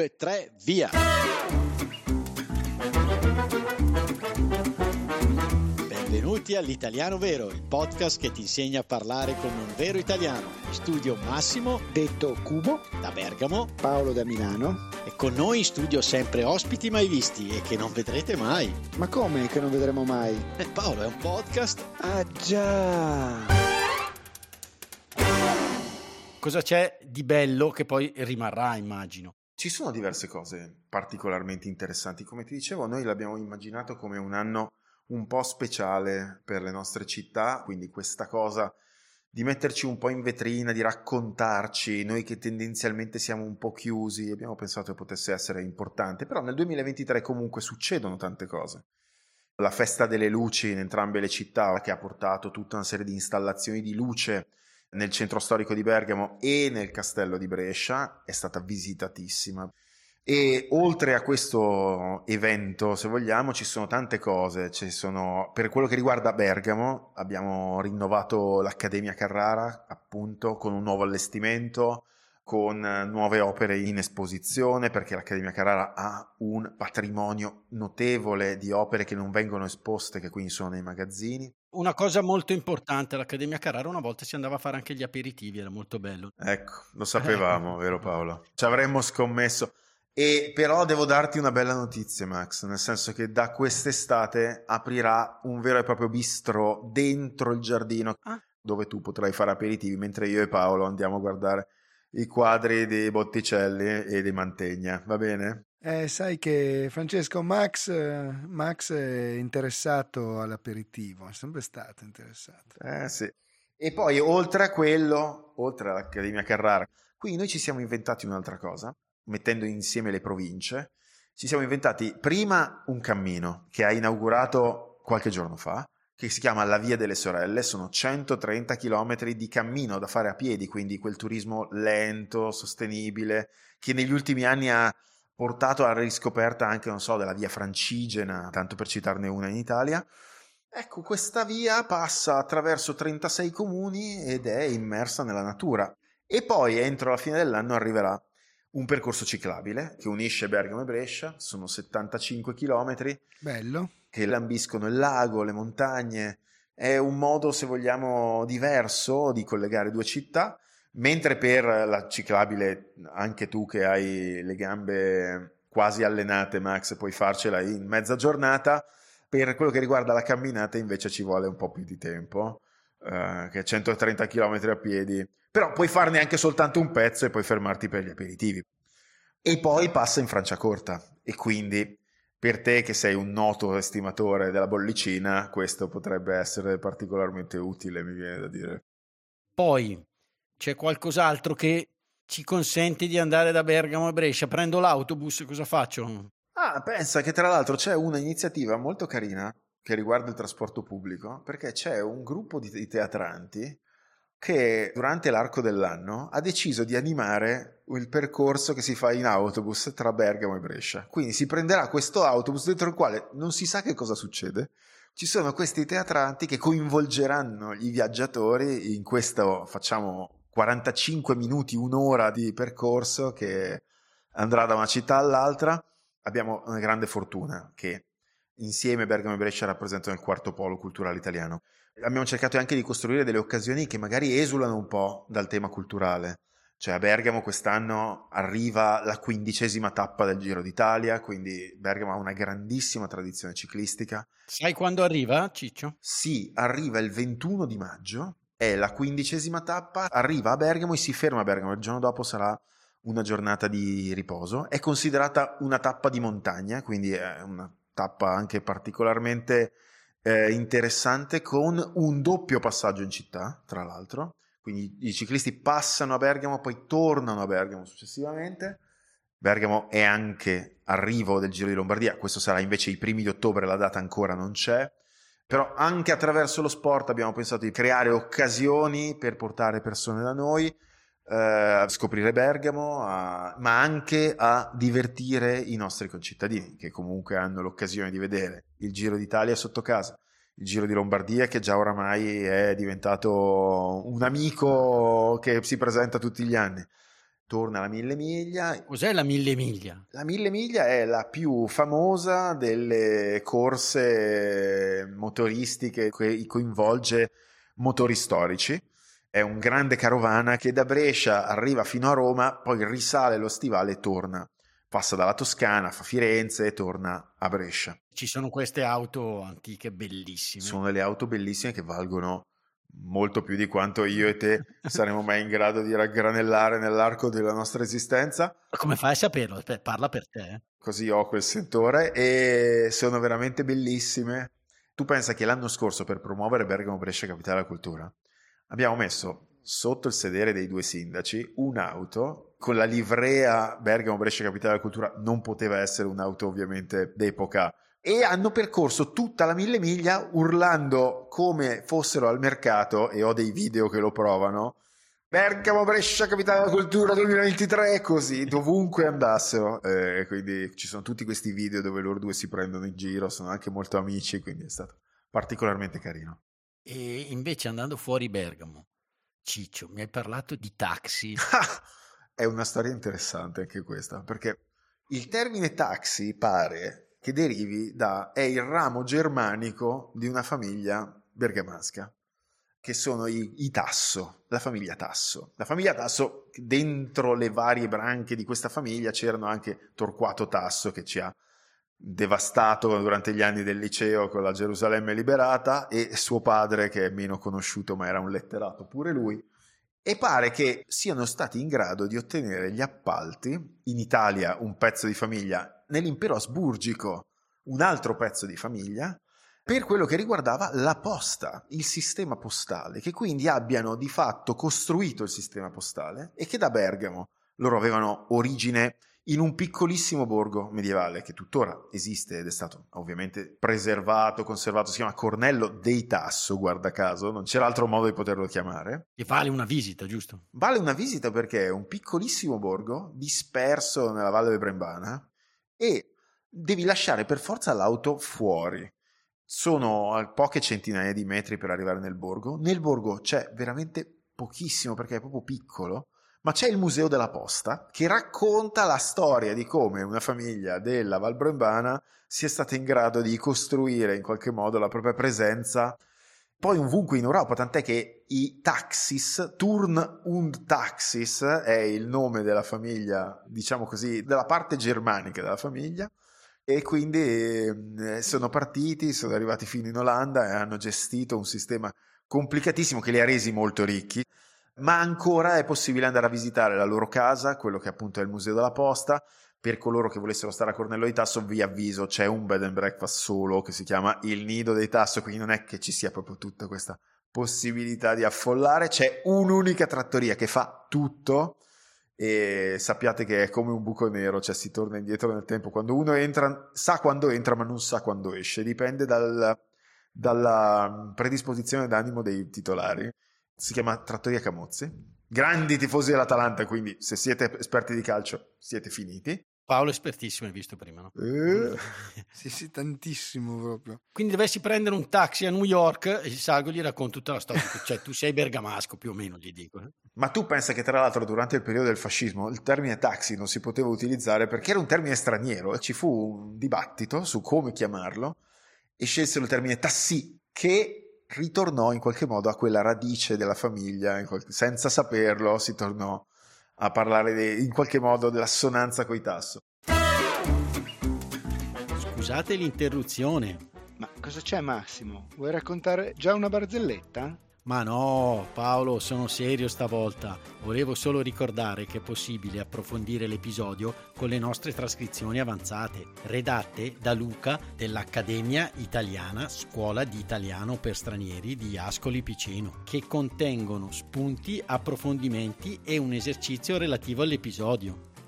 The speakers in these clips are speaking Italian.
due, tre, via! Benvenuti all'Italiano Vero, il podcast che ti insegna a parlare come un vero italiano. In studio Massimo, detto Cubo, da Bergamo, Paolo da Milano. E con noi in studio sempre ospiti mai visti e che non vedrete mai. Ma come che non vedremo mai? Eh, Paolo, è un podcast. Ah già! Cosa c'è di bello che poi rimarrà, immagino? Ci sono diverse cose particolarmente interessanti. Come ti dicevo, noi l'abbiamo immaginato come un anno un po' speciale per le nostre città, quindi questa cosa di metterci un po' in vetrina, di raccontarci, noi che tendenzialmente siamo un po' chiusi, abbiamo pensato che potesse essere importante, però nel 2023 comunque succedono tante cose. La festa delle luci in entrambe le città che ha portato tutta una serie di installazioni di luce nel centro storico di Bergamo e nel castello di Brescia è stata visitatissima. E oltre a questo evento, se vogliamo, ci sono tante cose. Sono, per quello che riguarda Bergamo, abbiamo rinnovato l'Accademia Carrara, appunto, con un nuovo allestimento, con nuove opere in esposizione, perché l'Accademia Carrara ha un patrimonio notevole di opere che non vengono esposte, che quindi sono nei magazzini. Una cosa molto importante all'Accademia Carrara, una volta si andava a fare anche gli aperitivi, era molto bello. Ecco, lo sapevamo, vero Paolo? Ci avremmo scommesso. E però devo darti una bella notizia, Max, nel senso che da quest'estate aprirà un vero e proprio bistro dentro il giardino ah. dove tu potrai fare aperitivi mentre io e Paolo andiamo a guardare i quadri di Botticelli e di Mantegna, va bene? Eh, sai che Francesco Max, Max è interessato all'aperitivo, è sempre stato interessato. Eh sì. E poi oltre a quello, oltre all'Accademia Carrara, qui noi ci siamo inventati un'altra cosa mettendo insieme le province, ci siamo inventati prima un cammino che ha inaugurato qualche giorno fa, che si chiama La Via delle Sorelle, sono 130 km di cammino da fare a piedi, quindi quel turismo lento, sostenibile, che negli ultimi anni ha portato alla riscoperta anche, non so, della via francigena, tanto per citarne una in Italia. Ecco, questa via passa attraverso 36 comuni ed è immersa nella natura. E poi entro la fine dell'anno arriverà un percorso ciclabile che unisce Bergamo e Brescia, sono 75 km. Bello. Che lambiscono il lago, le montagne. È un modo, se vogliamo, diverso di collegare due città, mentre per la ciclabile, anche tu che hai le gambe quasi allenate, Max, puoi farcela in mezza giornata. Per quello che riguarda la camminata, invece, ci vuole un po' più di tempo, uh, che è 130 km a piedi però puoi farne anche soltanto un pezzo e poi fermarti per gli aperitivi. E poi passa in Franciacorta e quindi per te che sei un noto estimatore della bollicina, questo potrebbe essere particolarmente utile, mi viene da dire. Poi c'è qualcos'altro che ci consente di andare da Bergamo a Brescia? Prendo l'autobus, cosa faccio? Ah, pensa che tra l'altro c'è un'iniziativa molto carina che riguarda il trasporto pubblico, perché c'è un gruppo di teatranti che durante l'arco dell'anno ha deciso di animare il percorso che si fa in autobus tra Bergamo e Brescia. Quindi si prenderà questo autobus dentro il quale non si sa che cosa succede. Ci sono questi teatranti che coinvolgeranno i viaggiatori in questo, facciamo 45 minuti, un'ora di percorso che andrà da una città all'altra. Abbiamo una grande fortuna che insieme Bergamo e Brescia rappresentano il quarto polo culturale italiano abbiamo cercato anche di costruire delle occasioni che magari esulano un po' dal tema culturale. Cioè a Bergamo quest'anno arriva la quindicesima tappa del Giro d'Italia, quindi Bergamo ha una grandissima tradizione ciclistica. Sai quando arriva, Ciccio? Sì, arriva il 21 di maggio, è la quindicesima tappa, arriva a Bergamo e si ferma a Bergamo, il giorno dopo sarà una giornata di riposo. È considerata una tappa di montagna, quindi è una tappa anche particolarmente eh, interessante con un doppio passaggio in città, tra l'altro. Quindi i ciclisti passano a Bergamo, poi tornano a Bergamo successivamente. Bergamo è anche arrivo del Giro di Lombardia, questo sarà invece i primi di ottobre, la data ancora non c'è. Però anche attraverso lo sport abbiamo pensato di creare occasioni per portare persone da noi, a scoprire Bergamo, a, ma anche a divertire i nostri concittadini che comunque hanno l'occasione di vedere il Giro d'Italia sotto casa, il Giro di Lombardia che già oramai è diventato un amico che si presenta tutti gli anni. torna alla Mille Miglia. Cos'è la Mille Miglia? La Mille Miglia è la più famosa delle corse motoristiche che coinvolge motori storici. È un grande carovana che da Brescia arriva fino a Roma, poi risale lo stivale e torna. Passa dalla Toscana, fa Firenze e torna a Brescia. Ci sono queste auto antiche bellissime. Sono delle auto bellissime che valgono molto più di quanto io e te saremo mai in grado di raggranellare nell'arco della nostra esistenza. Come fai a saperlo? Parla per te. Eh. Così ho quel sentore e sono veramente bellissime. Tu pensa che l'anno scorso per promuovere Bergamo Brescia Capitale della Cultura abbiamo messo sotto il sedere dei due sindaci un'auto con la livrea Bergamo Brescia Capitale della Cultura non poteva essere un'auto ovviamente d'epoca. E hanno percorso tutta la mille miglia urlando come fossero al mercato e ho dei video che lo provano. Bergamo Brescia Capitale della Cultura 2023 così dovunque andassero. Eh, quindi ci sono tutti questi video dove loro due si prendono in giro sono anche molto amici quindi è stato particolarmente carino e invece andando fuori Bergamo Ciccio mi hai parlato di taxi è una storia interessante anche questa perché il termine taxi pare che derivi da è il ramo germanico di una famiglia bergamasca che sono i, i, Tasso, la famiglia Tasso. La famiglia Tasso, dentro le varie branche di questa famiglia c'erano anche Torquato Tasso che ci ha devastato durante gli anni del liceo con la Gerusalemme liberata e suo padre che è meno conosciuto ma era un letterato pure lui e pare che siano stati in grado di ottenere gli appalti in Italia un pezzo di famiglia nell'impero asburgico un altro pezzo di famiglia per quello che riguardava la posta, il sistema postale, che quindi abbiano di fatto costruito il sistema postale e che da Bergamo loro avevano origine in un piccolissimo borgo medievale che tuttora esiste ed è stato ovviamente preservato, conservato, si chiama Cornello dei Tasso, guarda caso, non c'era altro modo di poterlo chiamare. E vale una visita, giusto? Vale una visita perché è un piccolissimo borgo disperso nella Valle del Brembana e devi lasciare per forza l'auto fuori. Sono a poche centinaia di metri per arrivare nel borgo. Nel borgo c'è veramente pochissimo perché è proprio piccolo, ma c'è il Museo della Posta che racconta la storia di come una famiglia della Val Brembana sia stata in grado di costruire in qualche modo la propria presenza poi ovunque in Europa, tant'è che i Taxis, Turn und Taxis è il nome della famiglia, diciamo così, della parte germanica della famiglia, e quindi eh, sono partiti, sono arrivati fino in Olanda e hanno gestito un sistema complicatissimo che li ha resi molto ricchi, ma ancora è possibile andare a visitare la loro casa, quello che appunto è il Museo della Posta. Per coloro che volessero stare a Cornello di Tasso, vi avviso, c'è un bed and breakfast solo che si chiama Il Nido dei Tasso, quindi non è che ci sia proprio tutta questa possibilità di affollare, c'è un'unica trattoria che fa tutto e sappiate che è come un buco nero, cioè si torna indietro nel tempo. Quando uno entra, sa quando entra, ma non sa quando esce, dipende dal, dalla predisposizione d'animo dei titolari. Si chiama Trattoria Camozzi. Grandi tifosi dell'Atalanta, quindi se siete esperti di calcio siete finiti. Paolo espertissimo, hai visto prima, no? Eh, sì, sì, tantissimo proprio. Quindi dovessi prendere un taxi a New York, e salgo gli racconto tutta la storia. cioè, tu sei bergamasco più o meno, gli dico. Eh? Ma tu pensa che tra l'altro durante il periodo del fascismo il termine taxi non si poteva utilizzare perché era un termine straniero e ci fu un dibattito su come chiamarlo e scelsero il termine tassi che ritornò in qualche modo a quella radice della famiglia, qualche... senza saperlo si tornò a parlare de, in qualche modo dell'assonanza coi tasso. Scusate l'interruzione. Ma cosa c'è Massimo? Vuoi raccontare già una barzelletta? Ma no, Paolo, sono serio stavolta. Volevo solo ricordare che è possibile approfondire l'episodio con le nostre trascrizioni avanzate, redatte da Luca dell'Accademia Italiana Scuola di Italiano per Stranieri di Ascoli Piceno, che contengono spunti, approfondimenti e un esercizio relativo all'episodio.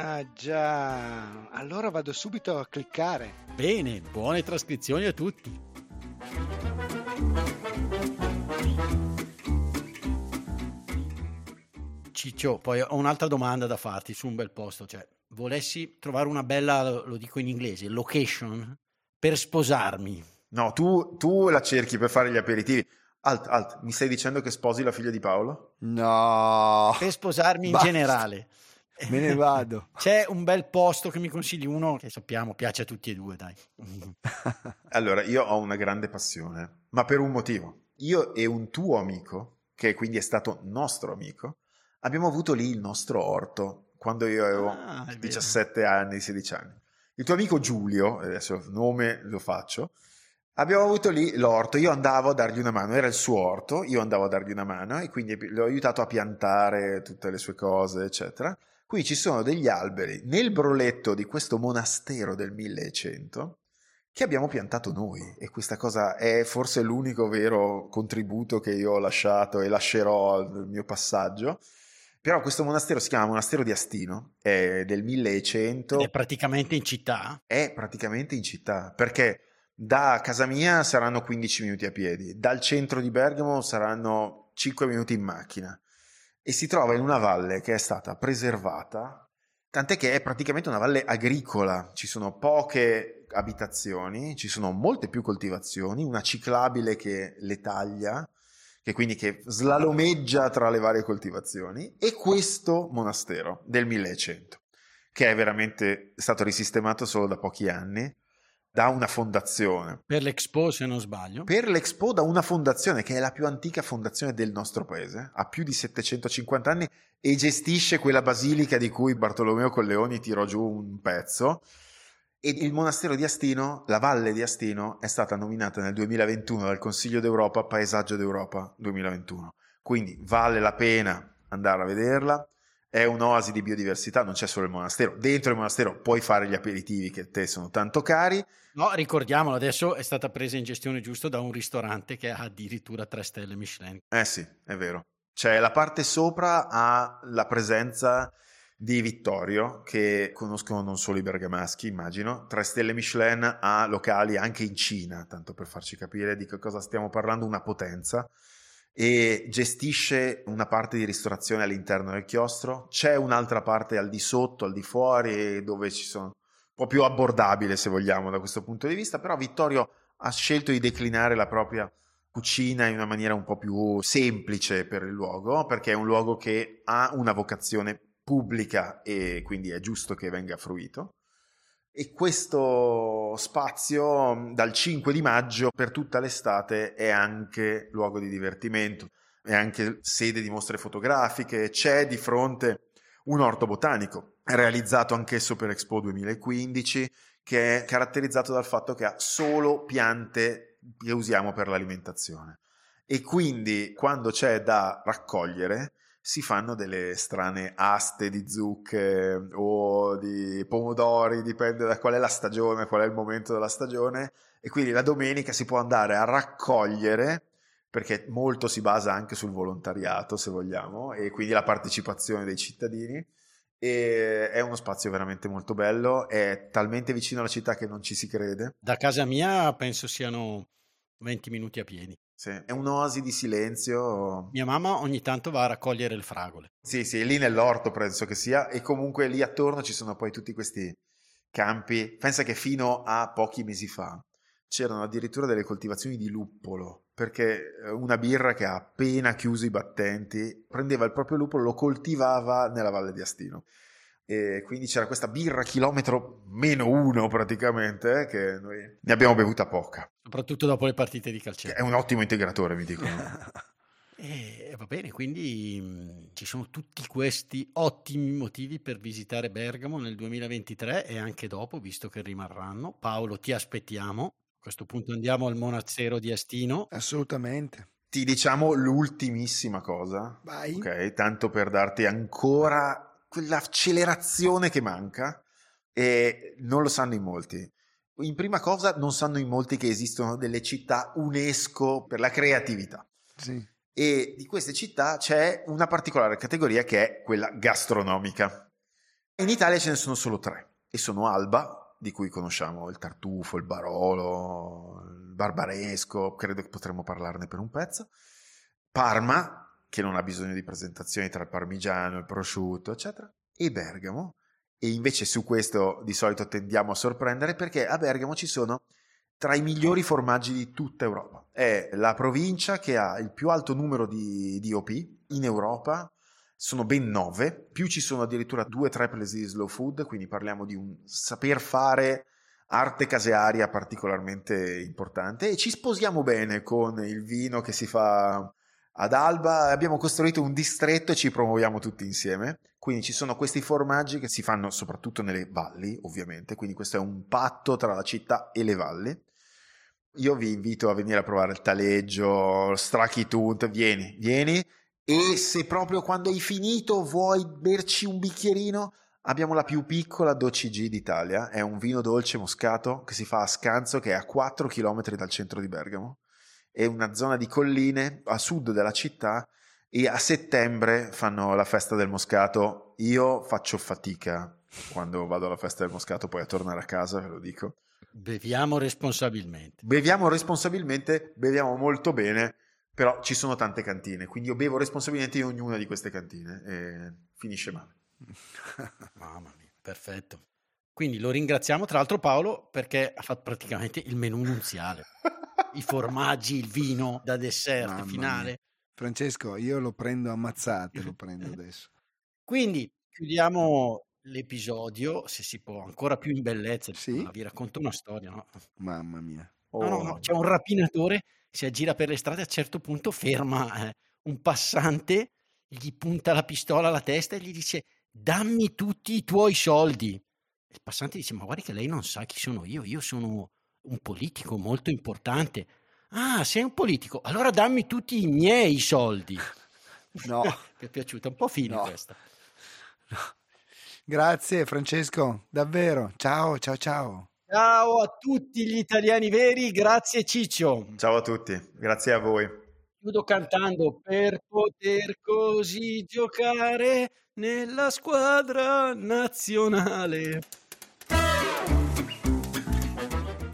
Ah già, allora vado subito a cliccare. Bene, buone trascrizioni a tutti. Ciccio, poi ho un'altra domanda da farti su un bel posto, cioè volessi trovare una bella, lo dico in inglese, location per sposarmi. No, tu, tu la cerchi per fare gli aperitivi. Alt, alt, mi stai dicendo che sposi la figlia di Paolo? No. Per sposarmi in Basta. generale. Me ne vado. C'è un bel posto che mi consigli uno che sappiamo piace a tutti e due, dai. Allora, io ho una grande passione, ma per un motivo. Io e un tuo amico, che quindi è stato nostro amico, abbiamo avuto lì il nostro orto quando io avevo Ah, è vero. 17 anni, 16 anni. Il tuo amico Giulio, adesso il nome lo faccio, abbiamo avuto lì l'orto, io andavo a dargli una mano, era il suo orto, io andavo a dargli una mano e quindi l'ho aiutato a piantare tutte le sue cose, eccetera. Qui ci sono degli alberi nel broletto di questo monastero del 1100 che abbiamo piantato noi e questa cosa è forse l'unico vero contributo che io ho lasciato e lascerò al mio passaggio. Però questo monastero si chiama Monastero di Astino, è del 1100 Ed è praticamente in città. è praticamente in città, perché da casa mia saranno 15 minuti a piedi, dal centro di Bergamo saranno 5 minuti in macchina e si trova in una valle che è stata preservata, tant'è che è praticamente una valle agricola, ci sono poche abitazioni, ci sono molte più coltivazioni, una ciclabile che le taglia, che quindi che slalomeggia tra le varie coltivazioni e questo monastero del 1100 che è veramente stato risistemato solo da pochi anni da una fondazione. Per l'Expo, se non sbaglio. Per l'Expo da una fondazione che è la più antica fondazione del nostro paese, ha più di 750 anni e gestisce quella basilica di cui Bartolomeo Colleoni tirò giù un pezzo. E il monastero di Astino, la valle di Astino, è stata nominata nel 2021 dal Consiglio d'Europa Paesaggio d'Europa 2021. Quindi vale la pena andare a vederla. È un'oasi di biodiversità, non c'è solo il monastero. Dentro il monastero puoi fare gli aperitivi che a te sono tanto cari. No, ricordiamolo, adesso è stata presa in gestione giusto da un ristorante che ha addirittura 3 stelle Michelin. Eh sì, è vero. Cioè la parte sopra ha la presenza di Vittorio, che conoscono non solo i bergamaschi, immagino. Tre stelle Michelin ha locali anche in Cina, tanto per farci capire di che cosa stiamo parlando, una potenza. E gestisce una parte di ristorazione all'interno del chiostro. C'è un'altra parte al di sotto, al di fuori, dove ci sono un po' più abbordabile, se vogliamo, da questo punto di vista. Però Vittorio ha scelto di declinare la propria cucina in una maniera un po' più semplice per il luogo, perché è un luogo che ha una vocazione pubblica e quindi è giusto che venga fruito. E questo spazio dal 5 di maggio per tutta l'estate è anche luogo di divertimento, è anche sede di mostre fotografiche, c'è di fronte un orto botanico, realizzato anch'esso per Expo 2015, che è caratterizzato dal fatto che ha solo piante che usiamo per l'alimentazione. E quindi quando c'è da raccogliere si fanno delle strane aste di zucche o di pomodori, dipende da qual è la stagione, qual è il momento della stagione. E quindi la domenica si può andare a raccogliere perché molto si basa anche sul volontariato, se vogliamo, e quindi la partecipazione dei cittadini. E è uno spazio veramente molto bello, è talmente vicino alla città che non ci si crede. Da casa mia penso siano 20 minuti a piedi. Sì, è un'oasi di silenzio. Mia mamma ogni tanto va a raccogliere le fragole. Sì, sì, lì nell'orto penso che sia, e comunque lì attorno ci sono poi tutti questi campi. Pensa che fino a pochi mesi fa c'erano addirittura delle coltivazioni di luppolo, perché eh, una birra che ha appena chiuso i battenti prendeva il proprio luppolo, lo coltivava nella valle di Astino. E quindi c'era questa birra chilometro meno uno praticamente, eh, che noi ne abbiamo bevuta poca. Soprattutto dopo le partite di Che calcetto. È un ottimo integratore, mi dicono. E va bene, quindi mh, ci sono tutti questi ottimi motivi per visitare Bergamo nel 2023 e anche dopo, visto che rimarranno. Paolo, ti aspettiamo. A questo punto andiamo al monastero di Astino. Assolutamente. Ti diciamo l'ultimissima cosa, Vai. ok? Tanto per darti ancora quell'accelerazione che manca e non lo sanno in molti. In prima cosa, non sanno in molti che esistono delle città UNESCO per la creatività. Sì. E di queste città c'è una particolare categoria che è quella gastronomica. In Italia ce ne sono solo tre e sono Alba, di cui conosciamo il tartufo, il barolo, il barbaresco, credo che potremmo parlarne per un pezzo, Parma, che non ha bisogno di presentazioni tra il parmigiano, il prosciutto, eccetera, e Bergamo. E invece su questo di solito tendiamo a sorprendere perché a Bergamo ci sono tra i migliori formaggi di tutta Europa. È la provincia che ha il più alto numero di DOP in Europa, sono ben nove, più ci sono addirittura due o tre presi di slow food, quindi parliamo di un saper fare arte casearia particolarmente importante e ci sposiamo bene con il vino che si fa ad Alba, abbiamo costruito un distretto e ci promuoviamo tutti insieme. Quindi ci sono questi formaggi che si fanno soprattutto nelle valli, ovviamente, quindi questo è un patto tra la città e le valli. Io vi invito a venire a provare il taleggio, strachitunt, vieni, vieni e se proprio quando hai finito vuoi berci un bicchierino, abbiamo la più piccola 12G d'Italia, è un vino dolce moscato che si fa a Scanzo che è a 4 km dal centro di Bergamo è una zona di colline a sud della città e a settembre fanno la festa del moscato. Io faccio fatica quando vado alla festa del moscato poi a tornare a casa, ve lo dico. Beviamo responsabilmente. Beviamo responsabilmente, beviamo molto bene, però ci sono tante cantine, quindi io bevo responsabilmente in ognuna di queste cantine e finisce male. Mamma mia, perfetto. Quindi lo ringraziamo tra l'altro Paolo perché ha fatto praticamente il menù nunziale. i formaggi, il vino da dessert Mamma finale. Mia. Francesco, io lo prendo ammazzate, lo prendo adesso. Quindi chiudiamo l'episodio, se si può, ancora più in bellezza. Sì? vi racconto una storia, no? Mamma mia. Oh. No, no, no, c'è un rapinatore, si aggira per le strade, a un certo punto ferma eh, un passante, gli punta la pistola alla testa e gli dice dammi tutti i tuoi soldi. Il passante dice ma guardi che lei non sa chi sono io, io sono un politico molto importante. Ah, sei un politico, allora dammi tutti i miei soldi. No. Mi è piaciuta un po' fine no. questa. No. Grazie Francesco, davvero. Ciao, ciao, ciao. Ciao a tutti gli italiani veri, grazie Ciccio. Ciao a tutti, grazie a voi. Chiudo cantando per poter così giocare nella squadra nazionale.